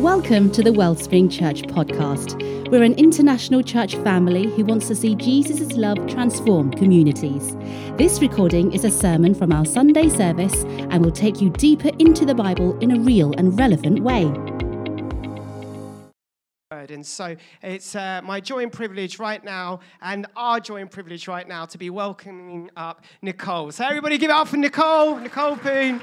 Welcome to the Wellspring Church podcast. We're an international church family who wants to see Jesus' love transform communities. This recording is a sermon from our Sunday service and will take you deeper into the Bible in a real and relevant way. And so it's uh, my joy and privilege right now, and our joy and privilege right now, to be welcoming up Nicole. So, everybody give it up for Nicole, Nicole Poon.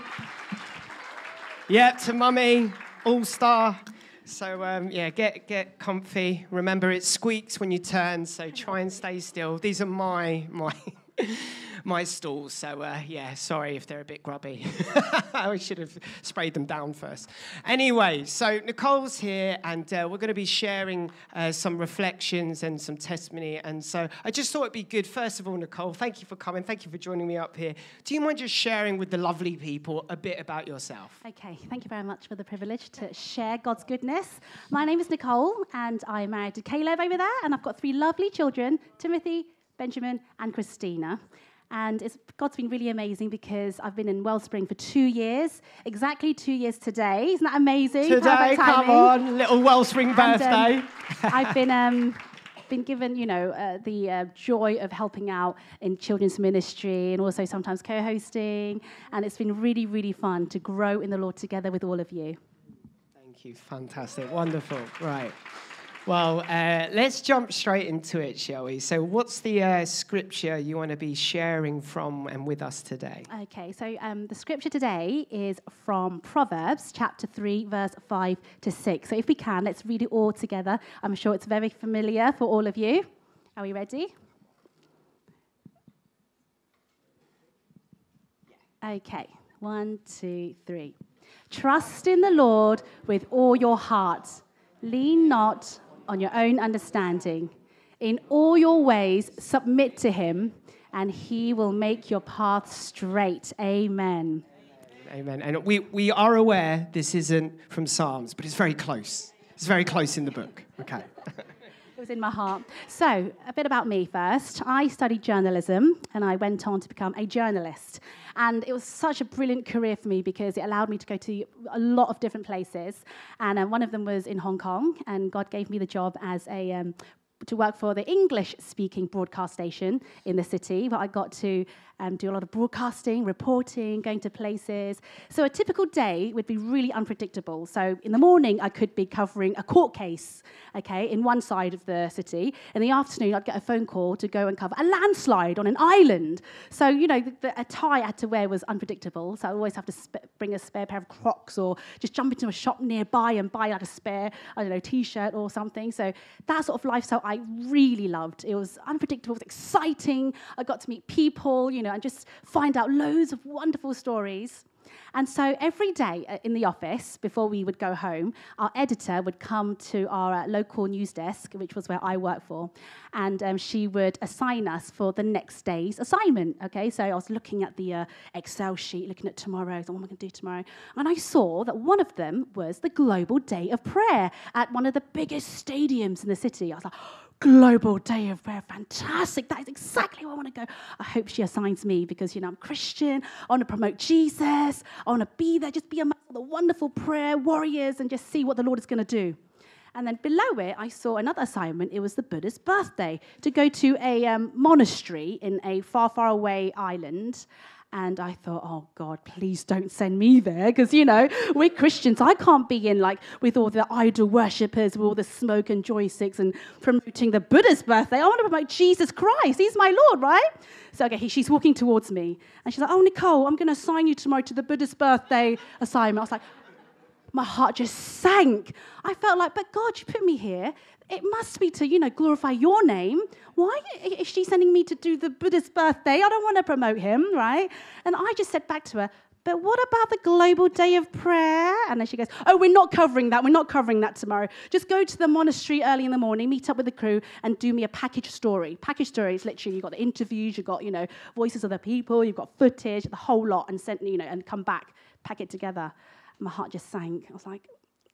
Yep, to mummy, all star. So um, yeah, get get comfy. Remember, it squeaks when you turn, so try and stay still. These are my my my stalls. So uh, yeah, sorry if they're a bit grubby. I should have sprayed them down first. Anyway, so Nicole's here, and uh, we're going to be sharing uh, some reflections and some testimony. And so I just thought it'd be good. First of all, Nicole, thank you for coming. Thank you for joining me up here. Do you mind just sharing with the lovely people a bit about yourself? Okay, thank you very much for the privilege to share God's goodness. My name is Nicole, and I'm married to Caleb over there, and I've got three lovely children Timothy, Benjamin, and Christina. And God's been really amazing because I've been in Wellspring for two years, exactly two years today. Isn't that amazing? Today, come on, little Wellspring birthday. And, um, I've been. Um, been given, you know, uh, the uh, joy of helping out in children's ministry and also sometimes co-hosting, and it's been really, really fun to grow in the Lord together with all of you. Thank you, fantastic, wonderful, right. Well, uh, let's jump straight into it, shall we? So, what's the uh, scripture you want to be sharing from and with us today? Okay, so um, the scripture today is from Proverbs chapter 3, verse 5 to 6. So, if we can, let's read it all together. I'm sure it's very familiar for all of you. Are we ready? Okay, one, two, three. Trust in the Lord with all your heart. Lean not on your own understanding. In all your ways, submit to him, and he will make your path straight. Amen. Amen. And we, we are aware this isn't from Psalms, but it's very close. It's very close in the book. Okay. It was in my heart. So, a bit about me first. I studied journalism and I went on to become a journalist. And it was such a brilliant career for me because it allowed me to go to a lot of different places. And uh, one of them was in Hong Kong, and God gave me the job as a um, to work for the English speaking broadcast station in the city, but I got to um, do a lot of broadcasting, reporting, going to places. So a typical day would be really unpredictable. So in the morning, I could be covering a court case, okay, in one side of the city. In the afternoon, I'd get a phone call to go and cover a landslide on an island. So, you know, the, the attire I had to wear was unpredictable. So I always have to bring a spare pair of Crocs or just jump into a shop nearby and buy like a spare, I don't know, t-shirt or something. So that sort of lifestyle I really loved. It was unpredictable, it was exciting. I got to meet people, you know, know, and just find out loads of wonderful stories. And so every day uh, in the office, before we would go home, our editor would come to our uh, local news desk, which was where I worked for, and um, she would assign us for the next day's assignment. Okay, so I was looking at the uh, Excel sheet, looking at tomorrow, so what am I going to do tomorrow? And I saw that one of them was the Global Day of Prayer at one of the biggest stadiums in the city. I was like, global day of prayer. Fantastic. That is exactly where I want to go. I hope she assigns me because, you know, I'm Christian. I want to promote Jesus. I want to be there, just be among the wonderful prayer warriors and just see what the Lord is going to do. And then below it, I saw another assignment. It was the Buddha's birthday to go to a um, monastery in a far, far away island and I thought, oh God, please don't send me there. Because, you know, we're Christians. I can't be in like with all the idol worshippers, with all the smoke and joss sticks and promoting the Buddha's birthday. I want to promote Jesus Christ. He's my Lord, right? So, okay, she's walking towards me. And she's like, oh, Nicole, I'm going to assign you tomorrow to the Buddha's birthday assignment. I was like, my heart just sank. I felt like, but God, you put me here it must be to, you know, glorify your name. Why is she sending me to do the Buddha's birthday? I don't want to promote him, right? And I just said back to her, but what about the global day of prayer? And then she goes, Oh, we're not covering that. We're not covering that tomorrow. Just go to the monastery early in the morning, meet up with the crew, and do me a package story. Package story is literally you've got the interviews, you've got, you know, voices of the people, you've got footage, the whole lot, and send, you know, and come back, pack it together. My heart just sank. I was like,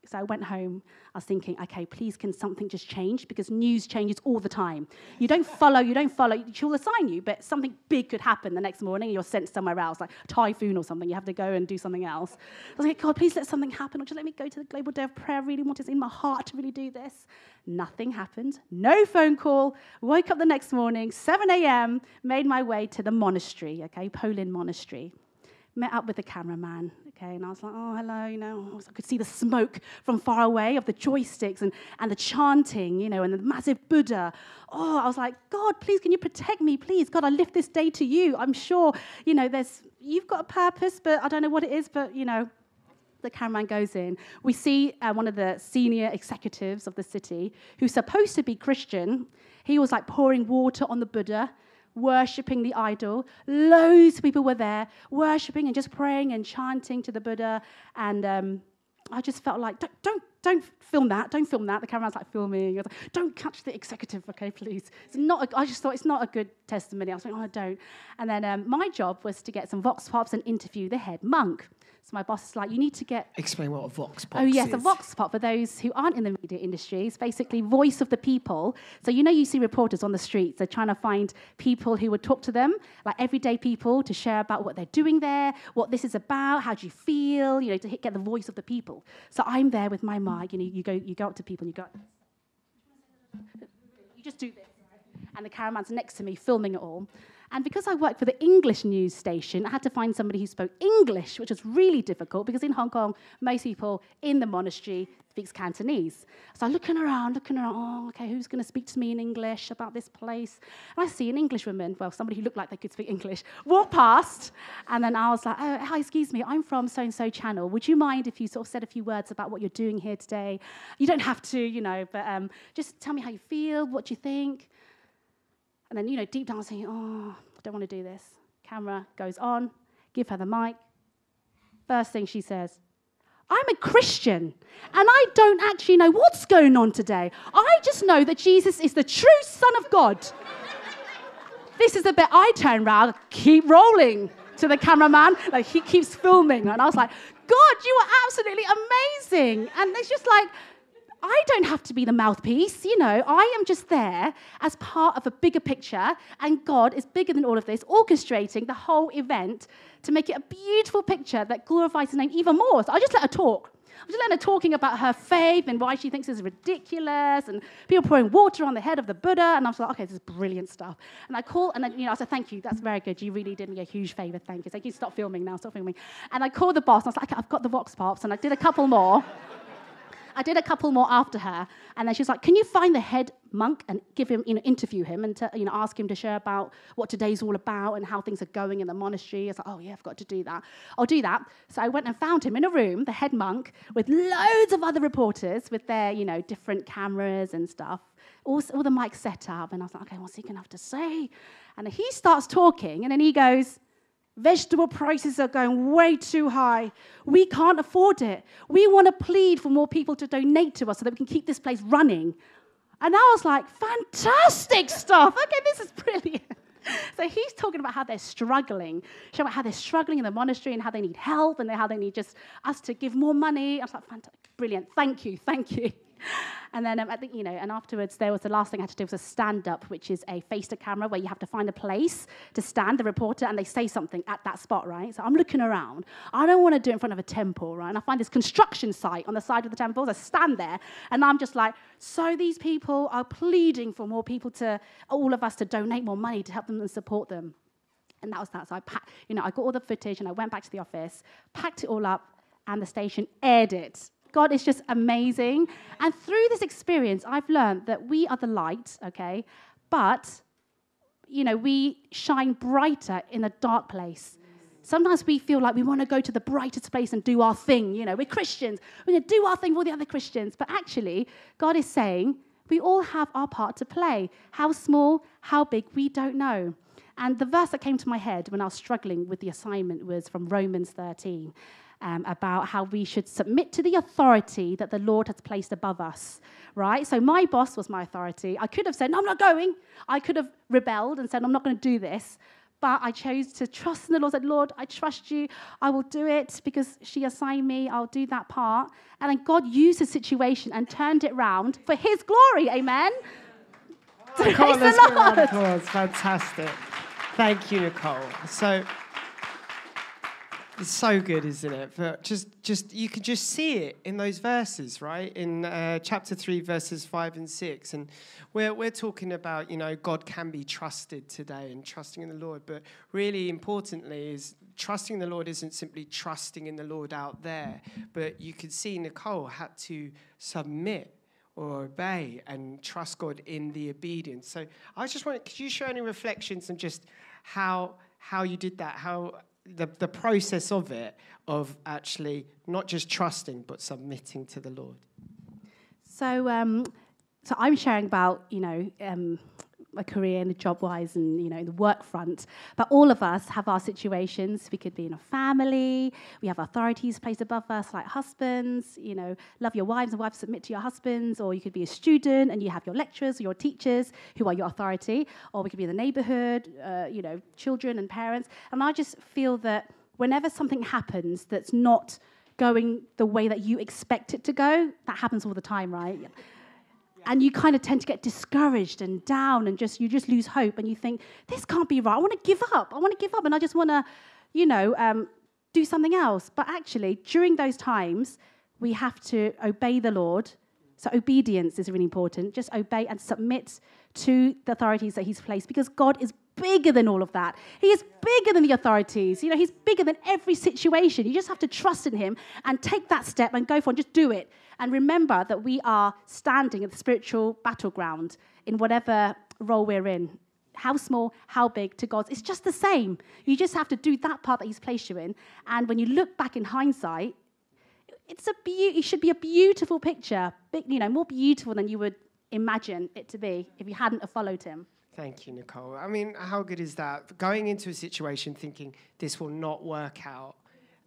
So I went home. I was thinking, okay, please, can something just change? Because news changes all the time. You don't follow, you don't follow. She'll assign you, but something big could happen the next morning and you're sent somewhere else, like typhoon or something. You have to go and do something else. I was like, God, please let something happen. Or just let me go to the Global day of Prayer. I really want it in my heart to really do this. Nothing happened. No phone call. Woke up the next morning, 7 a.m., made my way to the monastery, okay, Po Lin Monastery met up with the cameraman, okay, and I was like, oh, hello, you know, I could see the smoke from far away of the joss sticks and, and the chanting, you know, and the massive Buddha. Oh, I was like, God, please, can you protect me, please? God, I lift this day to you. I'm sure, you know, there's, you've got a purpose, but I don't know what it is, but, you know, the cameraman goes in. We see uh, one of the senior executives of the city who's supposed to be Christian. He was like pouring water on the Buddha worshipping the idol. Loads of people were there, worshipping and just praying and chanting to the Buddha. And um, I just felt like, don't, don't, don't film that. Don't film that. The cameraman's like filming. Like, don't catch the executive, okay, please. It's not. A, I just thought it's not a good testimony. I was like, oh, I don't. And then um, my job was to get some vox pops and interview the head monk. So my boss is like, you need to get. Explain what a vox pop Oh, yes, is. a vox pop for those who aren't in the media industry is basically voice of the people. So, you know, you see reporters on the streets, they're trying to find people who would talk to them, like everyday people, to share about what they're doing there, what this is about, how do you feel, you know, to hit, get the voice of the people. So I'm there with my mic, you know, you go, you go up to people and you go, you just do this. And the cameraman's next to me filming it all. And because I worked for the English news station, I had to find somebody who spoke English, which was really difficult because in Hong Kong, most people in the monastery speaks Cantonese. So I'm looking around, looking around, oh, okay, who's going to speak to me in English about this place? And I see an English woman, well, somebody who looked like they could speak English, walk past. And then I was like, oh, hi, excuse me, I'm from so-and-so channel. Would you mind if you sort of said a few words about what you're doing here today? You don't have to, you know, but um, just tell me how you feel, what do you think? And then, you know, deep down, I'm saying, oh, I don't want to do this. Camera goes on, give her the mic. First thing she says, I'm a Christian and I don't actually know what's going on today. I just know that Jesus is the true Son of God. this is the bit I turn around, keep rolling to the cameraman, like he keeps filming. And I was like, God, you are absolutely amazing. And it's just like, I don't have to be the mouthpiece, you know. I am just there as part of a bigger picture, and God is bigger than all of this, orchestrating the whole event to make it a beautiful picture that glorifies His name even more. So I just let her talk. I just let her talking about her faith and why she thinks it's ridiculous, and people pouring water on the head of the Buddha. And I was like, okay, this is brilliant stuff. And I call, and then, you know, I said, thank you, that's very good. You really did me a huge favor. Thank you. So you stop filming now, stop filming. And I called the boss, and I was like, I've got the Vox Pops, and I did a couple more. I did a couple more after her, and then she's like, "Can you find the head monk and give him, you know, interview him and to, you know, ask him to share about what today's all about and how things are going in the monastery?" I was like, "Oh yeah, I've got to do that. I'll do that." So I went and found him in a room, the head monk, with loads of other reporters with their, you know, different cameras and stuff, all, all the mics set up, and I was like, "Okay, what's he gonna have to say?" And he starts talking, and then he goes. Vegetable prices are going way too high. We can't afford it. We want to plead for more people to donate to us so that we can keep this place running. And I was like, fantastic stuff. Okay, this is brilliant. So he's talking about how they're struggling, showing how they're struggling in the monastery and how they need help and how they need just us to give more money. I was like, fantastic, brilliant. Thank you, thank you. And then um, I think, you know, and afterwards there was the last thing I had to do was a stand up, which is a face to camera where you have to find a place to stand, the reporter, and they say something at that spot, right? So I'm looking around. I don't want to do it in front of a temple, right? And I find this construction site on the side of the temple. I stand there and I'm just like, so these people are pleading for more people to, all of us to donate more money to help them and support them. And that was that. So I, packed, you know, I got all the footage and I went back to the office, packed it all up, and the station aired it God is just amazing. And through this experience, I've learned that we are the light, okay? But, you know, we shine brighter in a dark place. Sometimes we feel like we want to go to the brightest place and do our thing. You know, we're Christians. We're going to do our thing for all the other Christians. But actually, God is saying we all have our part to play. How small, how big, we don't know. And the verse that came to my head when I was struggling with the assignment was from Romans 13 um, about how we should submit to the authority that the Lord has placed above us, right? So my boss was my authority. I could have said, no, I'm not going. I could have rebelled and said, I'm not going to do this. But I chose to trust in the Lord. I said, Lord, I trust you. I will do it because she assigned me. I'll do that part. And then God used the situation and turned it round for his glory. Amen. Oh, come on, let's give a round of applause. Fantastic. Thank you, Nicole. So it's so good, isn't it? But just, just you can just see it in those verses, right? In uh, chapter three, verses five and six, and we're we're talking about you know God can be trusted today and trusting in the Lord, but really importantly is trusting the Lord isn't simply trusting in the Lord out there, but you could see Nicole had to submit or obey and trust God in the obedience. So I just want, could you share any reflections on just how how you did that? How the, the process of it, of actually not just trusting, but submitting to the Lord? So, um, so I'm sharing about, you know, um, a career and a job wise and you know the work front. But all of us have our situations. We could be in a family. We have authorities placed above us like husbands you know love your wives and wives submit to your husbands. Or you could be a student and you have your lecturers or your teachers who are your authority. Or we could be in the neighborhood uh, you know children and parents. And i just feel that whenever something happens that's not going the way that you expect it to go that happens all the time right and you kind of tend to get discouraged and down and just you just lose hope and you think this can't be right i want to give up i want to give up and i just want to you know um, do something else but actually during those times we have to obey the lord so obedience is really important just obey and submit to the authorities that he's placed because god is bigger than all of that. He is bigger than the authorities. You know, he's bigger than every situation. You just have to trust in him and take that step and go for it. Just do it. And remember that we are standing at the spiritual battleground in whatever role we're in. How small, how big to God's. It's just the same. You just have to do that part that He's placed you in. And when you look back in hindsight, it's a be- it should be a beautiful picture, big, you know, more beautiful than you would imagine it to be if you hadn't have followed Him. Thank you, Nicole. I mean, how good is that? Going into a situation thinking this will not work out,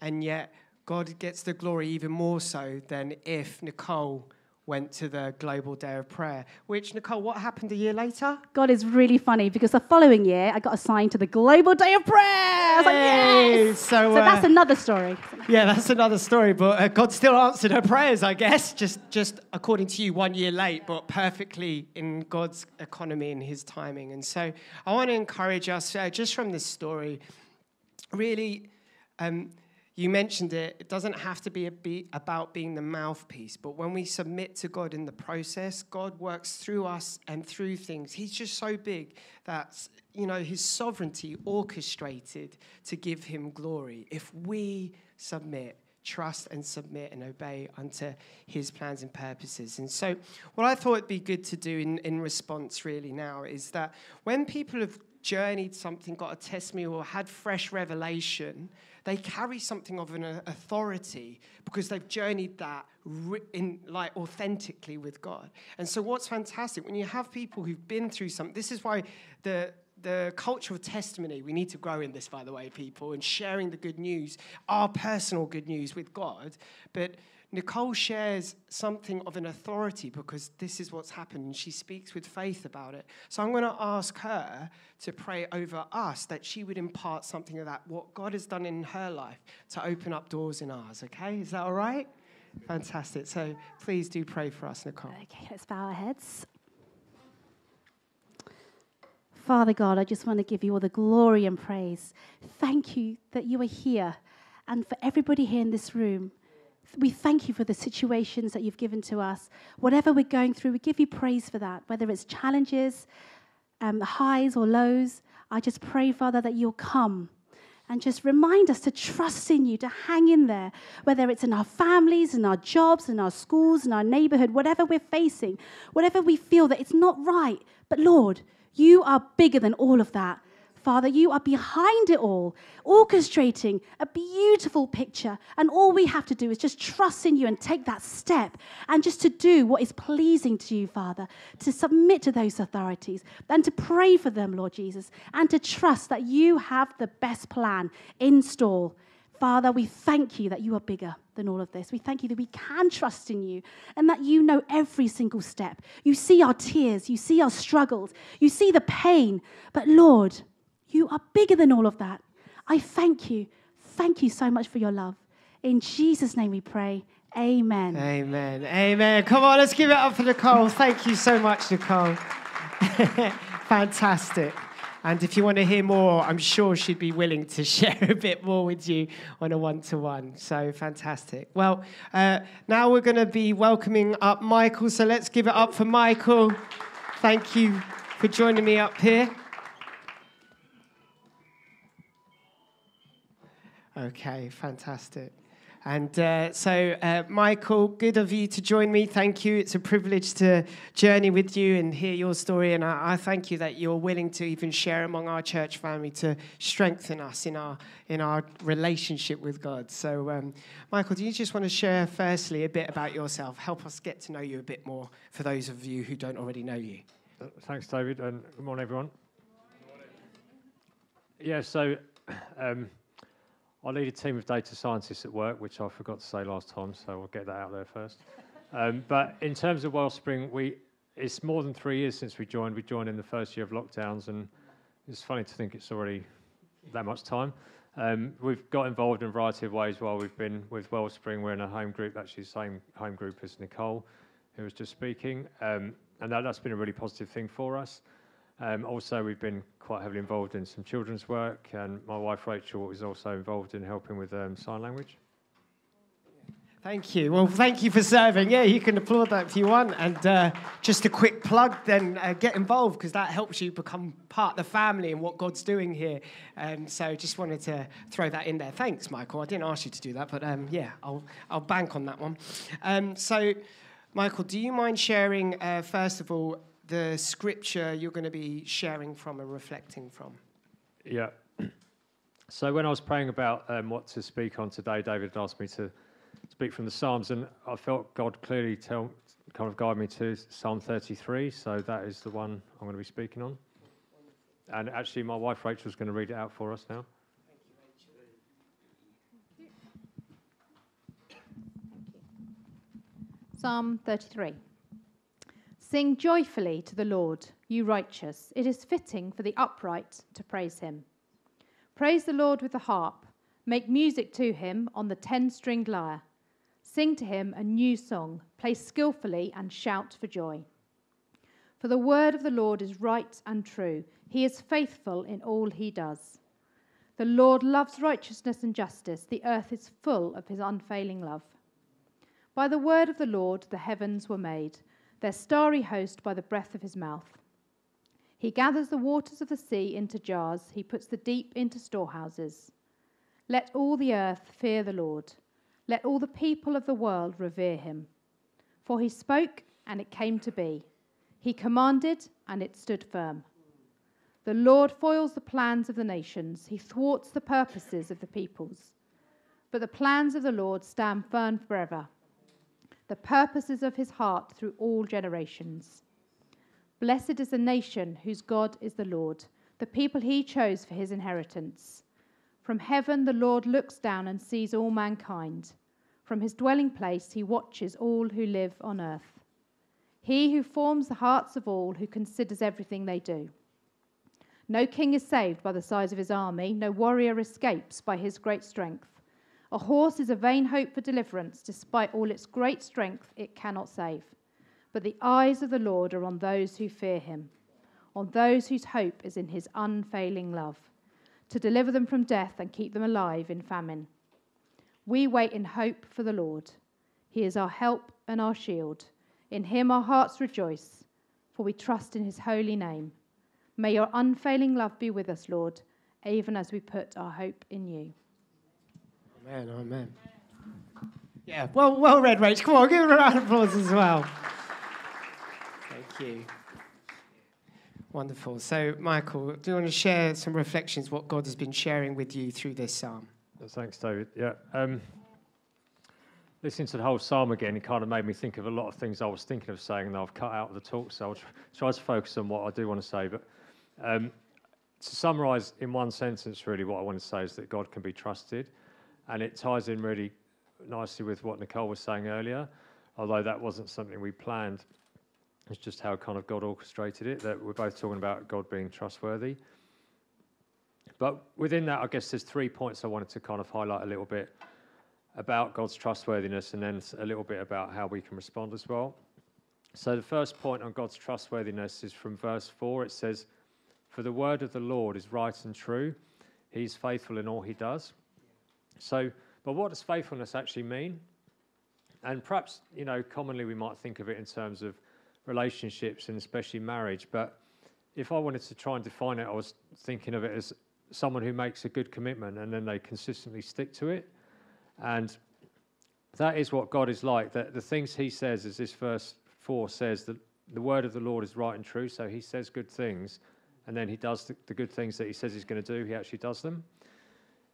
and yet God gets the glory even more so than if Nicole went to the Global Day of Prayer. Which, Nicole, what happened a year later? God is really funny because the following year I got assigned to the Global Day of Prayer. I was like, yes! So, so uh, that's another story. Yeah, that's another story. But uh, God still answered her prayers, I guess, just, just according to you, one year late, but perfectly in God's economy and His timing. And so I want to encourage us, uh, just from this story, really. Um, you mentioned it, it doesn't have to be, be, about being the mouthpiece, but when we submit to God in the process, God works through us and through things. He's just so big that, you know, his sovereignty orchestrated to give him glory. If we submit, trust and submit and obey unto his plans and purposes. And so, what I thought it'd be good to do in, in response really now is that when people have journeyed something, got a testimony, or had fresh revelation, they carry something of an uh, authority because they've journeyed that in like authentically with God. And so what's fantastic when you have people who've been through something, this is why the the culture of testimony, we need to grow in this, by the way, people, and sharing the good news, our personal good news with God. But Nicole shares something of an authority because this is what's happened and she speaks with faith about it. So I'm going to ask her to pray over us that she would impart something of that, what God has done in her life to open up doors in ours, okay? Is that all right? Fantastic. So please do pray for us, Nicole. Okay, let's bow our heads. Father God, I just want to give you all the glory and praise. Thank you that you are here and for everybody here in this room we thank you for the situations that you've given to us. Whatever we're going through, we give you praise for that, whether it's challenges, um, highs or lows. I just pray, Father, that you'll come and just remind us to trust in you, to hang in there, whether it's in our families, in our jobs, in our schools, in our neighborhood, whatever we're facing, whatever we feel that it's not right. But Lord, you are bigger than all of that. Father, you are behind it all, orchestrating a beautiful picture. And all we have to do is just trust in you and take that step and just to do what is pleasing to you, Father, to submit to those authorities and to pray for them, Lord Jesus, and to trust that you have the best plan in store. Father, we thank you that you are bigger than all of this. We thank you that we can trust in you and that you know every single step. You see our tears, you see our struggles, you see the pain. But Lord, You are bigger than all of that. I thank you. Thank you so much for your love. In Jesus' name we pray. Amen. Amen. Amen. Come on, let's give it up for Nicole. Thank you so much, Nicole. Fantastic. And if you want to hear more, I'm sure she'd be willing to share a bit more with you on a one to one. So fantastic. Well, uh, now we're going to be welcoming up Michael. So let's give it up for Michael. Thank you for joining me up here. Okay, fantastic. And uh, so, uh, Michael, good of you to join me. Thank you. It's a privilege to journey with you and hear your story. And I, I, thank you that you're willing to even share among our church family to strengthen us in our in our relationship with God. So, um, Michael, do you just want to share firstly a bit about yourself? Help us get to know you a bit more for those of you who don't already know you. Uh, thanks, David, and good morning, everyone. Good morning. Yeah. So. Um, I lead a team of data scientists at work, which I forgot to say last time, so I'll get that out there first. Um, but in terms of Wellspring, we it's more than three years since we joined. We joined in the first year of lockdowns, and it's funny to think it's already that much time. Um, we've got involved in a variety of ways while we've been with Wellspring. We're in a home group, actually the same home group as Nicole, who was just speaking, um, and that, that's been a really positive thing for us. Um, also, we've been quite heavily involved in some children's work, and my wife Rachel is also involved in helping with um, sign language. Thank you. Well, thank you for serving. Yeah, you can applaud that if you want. And uh, just a quick plug then uh, get involved because that helps you become part of the family and what God's doing here. Um, so just wanted to throw that in there. Thanks, Michael. I didn't ask you to do that, but um, yeah, I'll, I'll bank on that one. Um, so, Michael, do you mind sharing, uh, first of all, the scripture you're going to be sharing from and reflecting from. Yeah. So when I was praying about um, what to speak on today, David asked me to speak from the Psalms, and I felt God clearly tell, kind of guide me to Psalm 33. So that is the one I'm going to be speaking on. And actually, my wife Rachel is going to read it out for us now. Thank you, Rachel. Thank you. Psalm 33. Sing joyfully to the Lord, you righteous. It is fitting for the upright to praise him. Praise the Lord with the harp. Make music to him on the ten stringed lyre. Sing to him a new song. Play skillfully and shout for joy. For the word of the Lord is right and true. He is faithful in all he does. The Lord loves righteousness and justice. The earth is full of his unfailing love. By the word of the Lord the heavens were made their starry host by the breath of his mouth. He gathers the waters of the sea into jars, he puts the deep into storehouses. Let all the earth fear the Lord. Let all the people of the world revere him. For he spoke, and it came to be. He commanded, and it stood firm. The Lord foils the plans of the nations, he thwarts the purposes of the peoples. But the plans of the Lord stand firm forever the purposes of his heart through all generations. Blessed is the nation whose God is the Lord, the people he chose for his inheritance. From heaven the Lord looks down and sees all mankind. From his dwelling place he watches all who live on earth. He who forms the hearts of all, who considers everything they do. No king is saved by the size of his army, no warrior escapes by his great strength. A horse is a vain hope for deliverance. Despite all its great strength, it cannot save. But the eyes of the Lord are on those who fear him, on those whose hope is in his unfailing love, to deliver them from death and keep them alive in famine. We wait in hope for the Lord. He is our help and our shield. In him our hearts rejoice, for we trust in his holy name. May your unfailing love be with us, Lord, even as we put our hope in you. Amen, amen. Yeah, well, well read, Rach. Come on, give her a round of applause as well. Thank you. Wonderful. So, Michael, do you want to share some reflections what God has been sharing with you through this psalm? Thanks, David. Yeah. Um, listening to the whole psalm again, it kind of made me think of a lot of things I was thinking of saying that I've cut out of the talk, so I'll try, try to focus on what I do want to say. But um, to summarize in one sentence, really, what I want to say is that God can be trusted and it ties in really nicely with what Nicole was saying earlier, although that wasn't something we planned. It's just how kind of God orchestrated it, that we're both talking about God being trustworthy. But within that, I guess there's three points I wanted to kind of highlight a little bit about God's trustworthiness and then a little bit about how we can respond as well. So, the first point on God's trustworthiness is from verse 4. It says, For the word of the Lord is right and true, he is faithful in all he does. So, but what does faithfulness actually mean? And perhaps, you know, commonly we might think of it in terms of relationships and especially marriage. But if I wanted to try and define it, I was thinking of it as someone who makes a good commitment and then they consistently stick to it. And that is what God is like. That the things He says, as this verse four says, that the word of the Lord is right and true. So He says good things, and then He does the, the good things that He says He's going to do. He actually does them.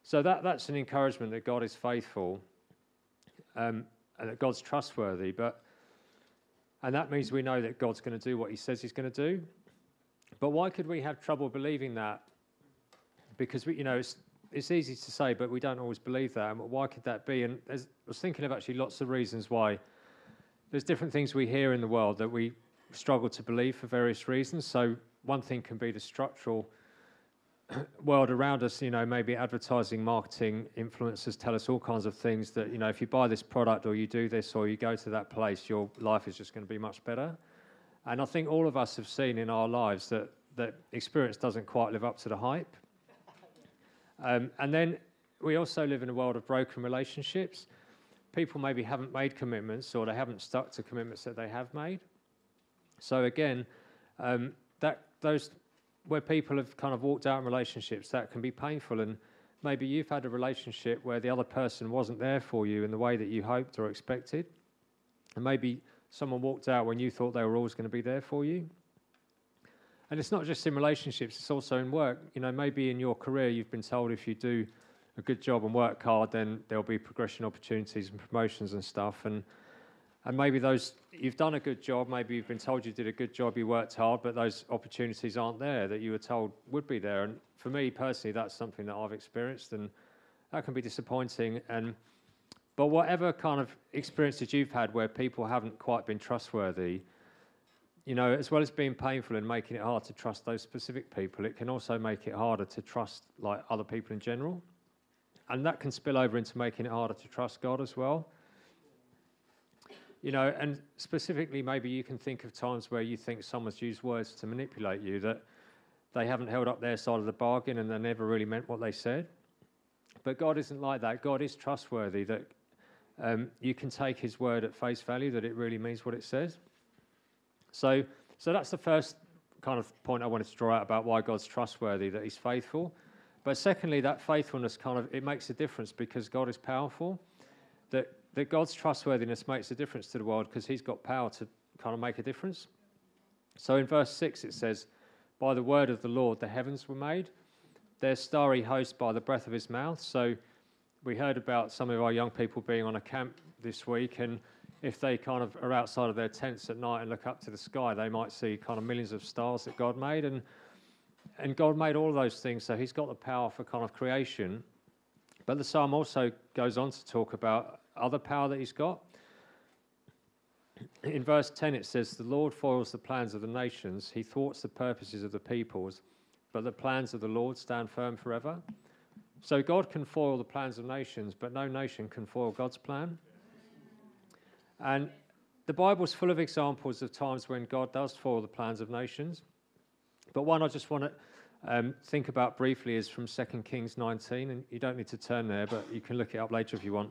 So that that's an encouragement that God is faithful, um, and that God's trustworthy. But and that means we know that God's going to do what He says He's going to do. But why could we have trouble believing that? Because we, you know, it's it's easy to say, but we don't always believe that. And why could that be? And I was thinking of actually lots of reasons why. There's different things we hear in the world that we struggle to believe for various reasons. So one thing can be the structural world around us. You know, maybe advertising, marketing, influencers tell us all kinds of things that you know, if you buy this product or you do this or you go to that place, your life is just going to be much better. And I think all of us have seen in our lives that that experience doesn't quite live up to the hype. Um, and then we also live in a world of broken relationships. People maybe haven't made commitments or they haven't stuck to commitments that they have made. So again, um, that those where people have kind of walked out in relationships, that can be painful. And maybe you've had a relationship where the other person wasn't there for you in the way that you hoped or expected. And maybe someone walked out when you thought they were always going to be there for you. And it's not just in relationships, it's also in work. You know, maybe in your career you've been told if you do a good job and work hard, then there'll be progression opportunities and promotions and stuff. And and maybe those you've done a good job, maybe you've been told you did a good job, you worked hard, but those opportunities aren't there that you were told would be there. And for me personally, that's something that I've experienced, and that can be disappointing. And but whatever kind of experiences you've had where people haven't quite been trustworthy, you know, as well as being painful and making it hard to trust those specific people, it can also make it harder to trust like other people in general. And that can spill over into making it harder to trust God as well. You know, and specifically, maybe you can think of times where you think someone's used words to manipulate you that they haven't held up their side of the bargain and they never really meant what they said. But God isn't like that. God is trustworthy, that um, you can take His word at face value, that it really means what it says. So, so that's the first kind of point I wanted to draw out about why God's trustworthy, that He's faithful. But secondly, that faithfulness kind of it makes a difference because God is powerful. That that God's trustworthiness makes a difference to the world because He's got power to kind of make a difference. So in verse six it says, "By the word of the Lord the heavens were made, their starry host by the breath of His mouth." So we heard about some of our young people being on a camp this week and if they kind of are outside of their tents at night and look up to the sky, they might see kind of millions of stars that God made. And, and God made all those things, so He's got the power for kind of creation. But the psalm also goes on to talk about other power that He's got. In verse 10, it says, The Lord foils the plans of the nations, He thwarts the purposes of the peoples, but the plans of the Lord stand firm forever. So God can foil the plans of nations, but no nation can foil God's plan. And the Bible's full of examples of times when God does foil the plans of nations. But one I just want to um, think about briefly is from 2 Kings 19, and you don't need to turn there, but you can look it up later if you want.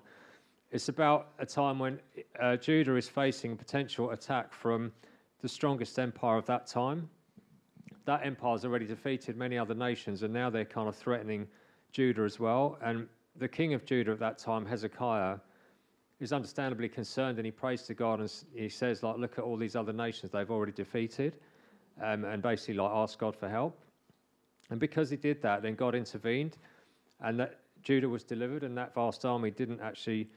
It's about a time when uh, Judah is facing a potential attack from the strongest empire of that time. That empire has already defeated many other nations, and now they're kind of threatening Judah as well. And the king of Judah at that time, Hezekiah, is understandably concerned and he prays to God and he says, like, look at all these other nations they've already defeated, um, and basically like ask God for help. And because he did that, then God intervened, and that Judah was delivered, and that vast army didn't actually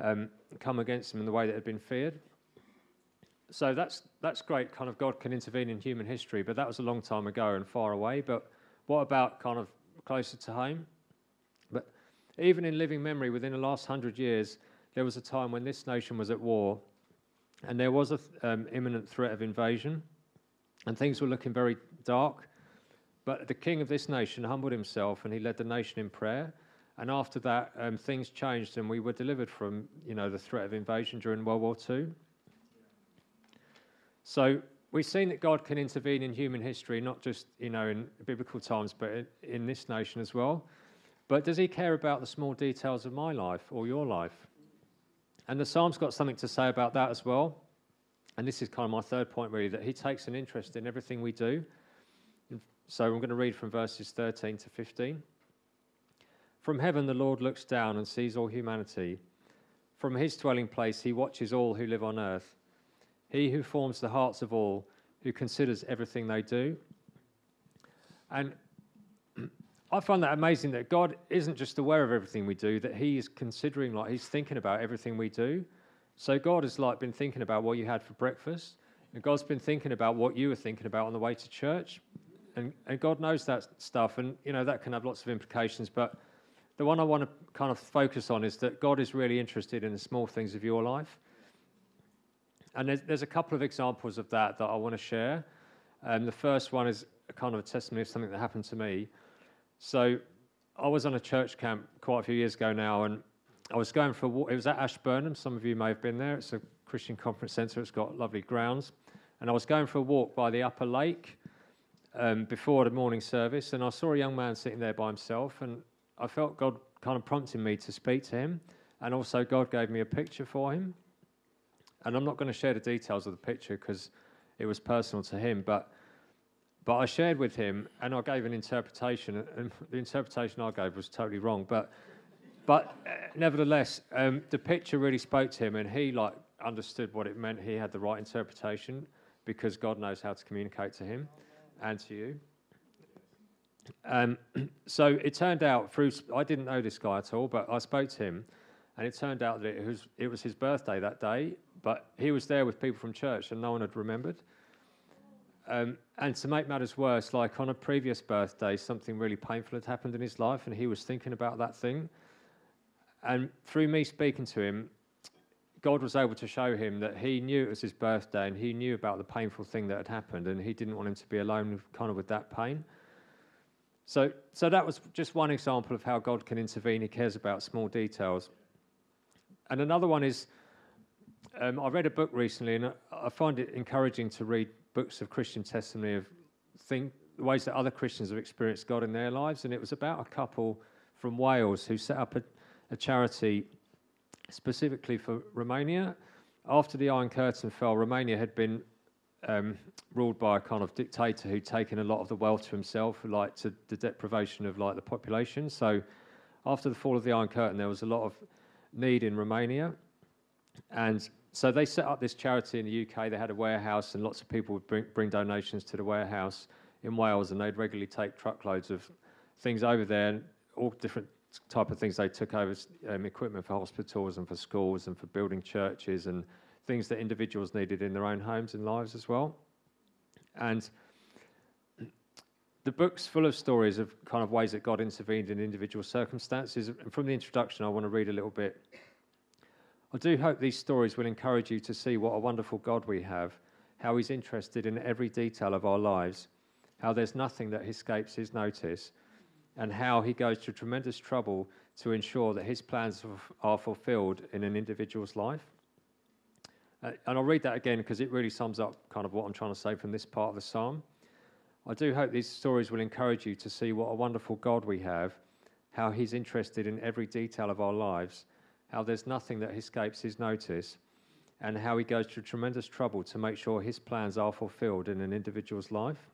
um, come against them in the way that had been feared. So that's that's great. Kind of God can intervene in human history, but that was a long time ago and far away. But what about kind of closer to home? But even in living memory, within the last hundred years, there was a time when this nation was at war and there was an um, imminent threat of invasion and things were looking very dark. But the king of this nation humbled himself and he led the nation in prayer. And after that, um, things changed and we were delivered from, you know, the threat of invasion during World War II. So we've seen that God can intervene in human history, not just, you know, in biblical times, but in, in this nation as well. But does he care about the small details of my life or your life? And the Psalm's got something to say about that as well. And this is kind of my third point, really, that he takes an interest in everything we do. So I'm going to read from verses 13 to 15. From heaven, the Lord looks down and sees all humanity. From his dwelling place, he watches all who live on earth. He who forms the hearts of all, who considers everything they do. And I find that amazing that God isn't just aware of everything we do, that He is considering, like, He's thinking about everything we do. So God has, like, been thinking about what you had for breakfast, and God's been thinking about what you were thinking about on the way to church. And, and God knows that stuff, and, you know, that can have lots of implications. But the one I want to kind of focus on is that God is really interested in the small things of your life. And there's, there's a couple of examples of that that I want to share. Um, the first one is kind of a testimony of something that happened to me. So I was on a church camp quite a few years ago now, and I was going for a walk. It was at Ashburnham. Some of you may have been there. It's a Christian conference centre. It's got lovely grounds. And I was going for a walk by the upper lake um, before the morning service, and I saw a young man sitting there by himself, and I felt God kind of prompting me to speak to him, and also God gave me a picture for him. And I'm not going to share the details of the picture because it was personal to him, but but I shared with him, and I gave an interpretation, and the interpretation I gave was totally wrong. But, but uh, nevertheless, um, the picture really spoke to him, and he like understood what it meant. He had the right interpretation because God knows how to communicate to him and to you. Um, so it turned out through I didn't know this guy at all, but I spoke to him, and it turned out that it was it was his birthday that day. But he was there with people from church, and no one had remembered. Um, and to make matters worse, like on a previous birthday, something really painful had happened in his life, and he was thinking about that thing. And through me speaking to him, God was able to show him that he knew it was his birthday and he knew about the painful thing that had happened, and he didn't want him to be alone kind of with that pain. So, so that was just one example of how God can intervene. He cares about small details. And another one is um, I read a book recently, and I find it encouraging to read books of Christian testimony of think, ways that other Christians have experienced God in their lives. And it was about a couple from Wales who set up a, a charity specifically for Romania. After the Iron Curtain fell, Romania had been um, ruled by a kind of dictator who'd taken a lot of the wealth to himself, like to the deprivation of like the population. So, after the fall of the Iron Curtain, there was a lot of need in Romania, and so they set up this charity in the UK. They had a warehouse, and lots of people would bring, bring donations to the warehouse in Wales, and they'd regularly take truckloads of things over there, and all different type of things they took over, um, equipment for hospitals and for schools and for building churches and things that individuals needed in their own homes and lives as well. And the book's full of stories of kind of ways that God intervened in individual circumstances. And from the introduction, I want to read a little bit I do hope these stories will encourage you to see what a wonderful God we have, how He's interested in every detail of our lives, how there's nothing that escapes His notice, and how He goes to tremendous trouble to ensure that His plans are fulfilled in an individual's life. Uh, and I'll read that again because it really sums up kind of what I'm trying to say from this part of the psalm. I do hope these stories will encourage you to see what a wonderful God we have, how He's interested in every detail of our lives how there's nothing that escapes his notice, and how he goes to tremendous trouble to make sure his plans are fulfilled in an individual's life.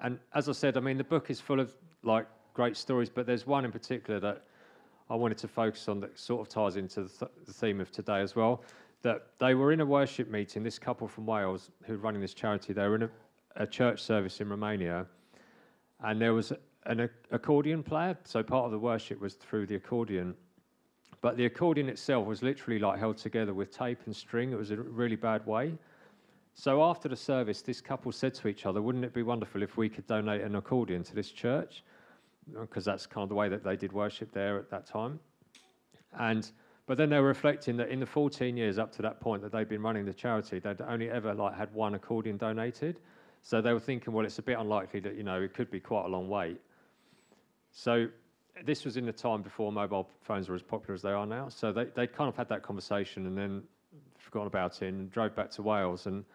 And as I said, I mean, the book is full of like great stories, but there's one in particular that I wanted to focus on that sort of ties into the, th- the theme of today as well. That they were in a worship meeting, this couple from Wales who were running this charity, they were in a, a church service in Romania, and there was an a- accordion player. So part of the worship was through the accordion. But the accordion itself was literally like held together with tape and string. It was a really bad way. So after the service, this couple said to each other, Wouldn't it be wonderful if we could donate an accordion to this church? Because that's kind of the way that they did worship there at that time. And but then they were reflecting that in the 14 years up to that point that they'd been running the charity, they'd only ever like had one accordion donated. So they were thinking, well, it's a bit unlikely that, you know, it could be quite a long wait. So this was in the time before mobile phones were as popular as they are now. So they, they kind of had that conversation and then forgot about it and drove back to Wales. And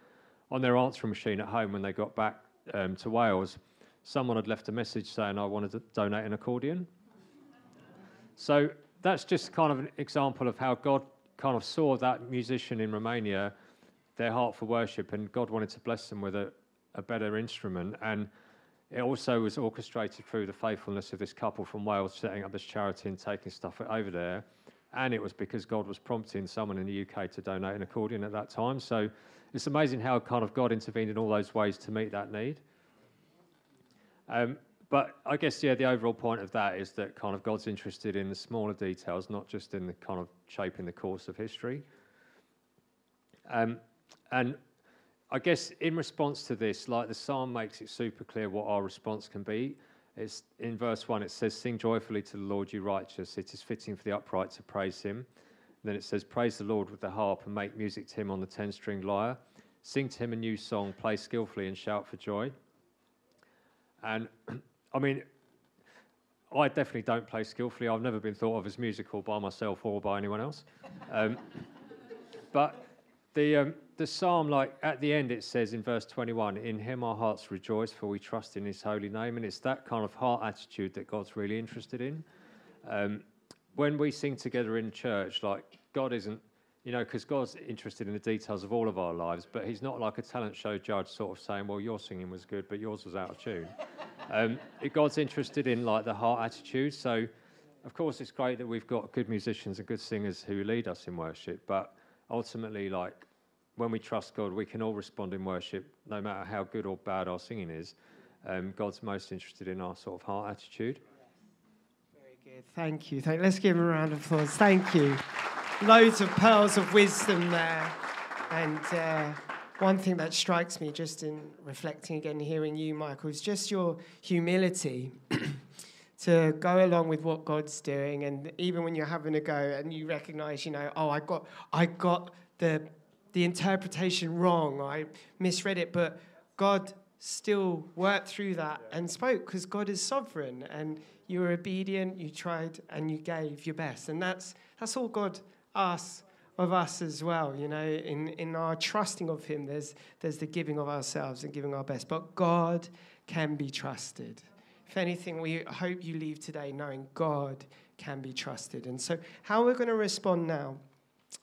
on their answering machine at home, when they got back um, to Wales, someone had left a message saying, I wanted to donate an accordion. So that's just kind of an example of how God kind of saw that musician in Romania, their heart for worship, and God wanted to bless them with a, a better instrument. And it also was orchestrated through the faithfulness of this couple from Wales setting up this charity and taking stuff over there. And it was because God was prompting someone in the UK to donate an accordion at that time. So it's amazing how kind of God intervened in all those ways to meet that need. Um, but I guess, yeah, the overall point of that is that kind of God's interested in the smaller details, not just in the kind of shaping the course of history. Um, and I guess in response to this, like the psalm makes it super clear what our response can be. It's in verse one. It says, "Sing joyfully to the Lord, you righteous. It is fitting for the upright to praise Him." And then it says, "Praise the Lord with the harp and make music to Him on the ten-string lyre. Sing to Him a new song. Play skillfully and shout for joy." And I mean, I definitely don't play skillfully. I've never been thought of as musical by myself or by anyone else. Um, but the um, the psalm, like at the end, it says in verse 21, In him our hearts rejoice, for we trust in his holy name. And it's that kind of heart attitude that God's really interested in. Um, when we sing together in church, like God isn't, you know, because God's interested in the details of all of our lives, but he's not like a talent show judge sort of saying, Well, your singing was good, but yours was out of tune. Um, God's interested in like the heart attitude. So, of course, it's great that we've got good musicians and good singers who lead us in worship, but ultimately, like, when we trust God, we can all respond in worship, no matter how good or bad our singing is. Um, God's most interested in our sort of heart attitude. Very good. Thank you. Thank, let's give him a round of applause. Thank you. Loads of pearls of wisdom there. And uh, one thing that strikes me just in reflecting again, hearing you, Michael, is just your humility. to go along with what God's doing, and even when you're having a go and you recognize, you know, oh, I got, I got the the interpretation wrong. I misread it, but God still worked through that and spoke because God is sovereign and you were obedient, you tried, and you gave your best. And that's, that's all God asks of us as well. You know, in, in our trusting of Him, there's, there's the giving of ourselves and giving our best. But God can be trusted. If anything, we hope you leave today knowing God can be trusted. And so, how we're going to respond now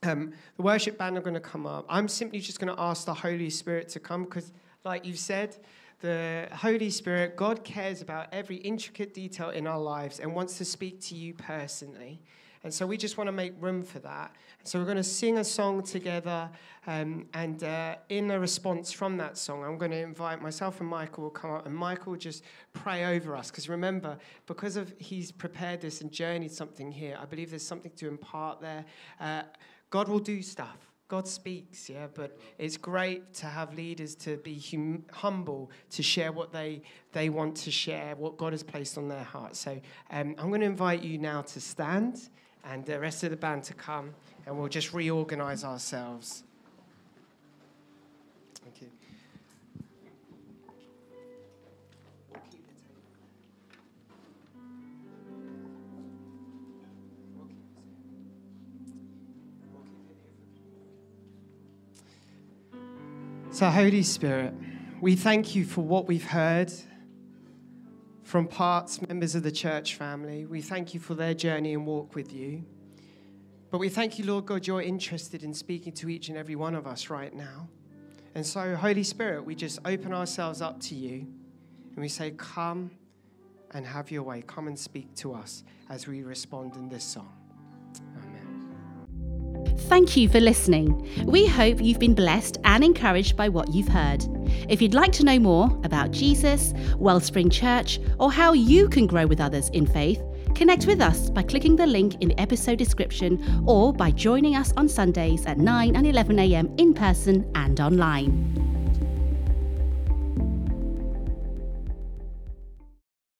um, the worship band are going to come up. I'm simply just going to ask the Holy Spirit to come because, like you've said, the Holy Spirit, God cares about every intricate detail in our lives and wants to speak to you personally. And so we just want to make room for that. So we're going to sing a song together. Um, and uh, in a response from that song, I'm going to invite myself and Michael will come up. And Michael will just pray over us. Because remember, because of he's prepared this and journeyed something here, I believe there's something to impart there. Uh, God will do stuff. God speaks, yeah, but it's great to have leaders to be hum- humble, to share what they, they want to share, what God has placed on their heart. So um, I'm going to invite you now to stand and the rest of the band to come, and we'll just reorganize ourselves. Thank you. So, Holy Spirit, we thank you for what we've heard from parts, members of the church family. We thank you for their journey and walk with you. But we thank you, Lord God, you're interested in speaking to each and every one of us right now. And so, Holy Spirit, we just open ourselves up to you and we say, Come and have your way. Come and speak to us as we respond in this song. Thank you for listening. We hope you've been blessed and encouraged by what you've heard. If you'd like to know more about Jesus, Wellspring Church, or how you can grow with others in faith, connect with us by clicking the link in the episode description or by joining us on Sundays at 9 and 11 a.m. in person and online.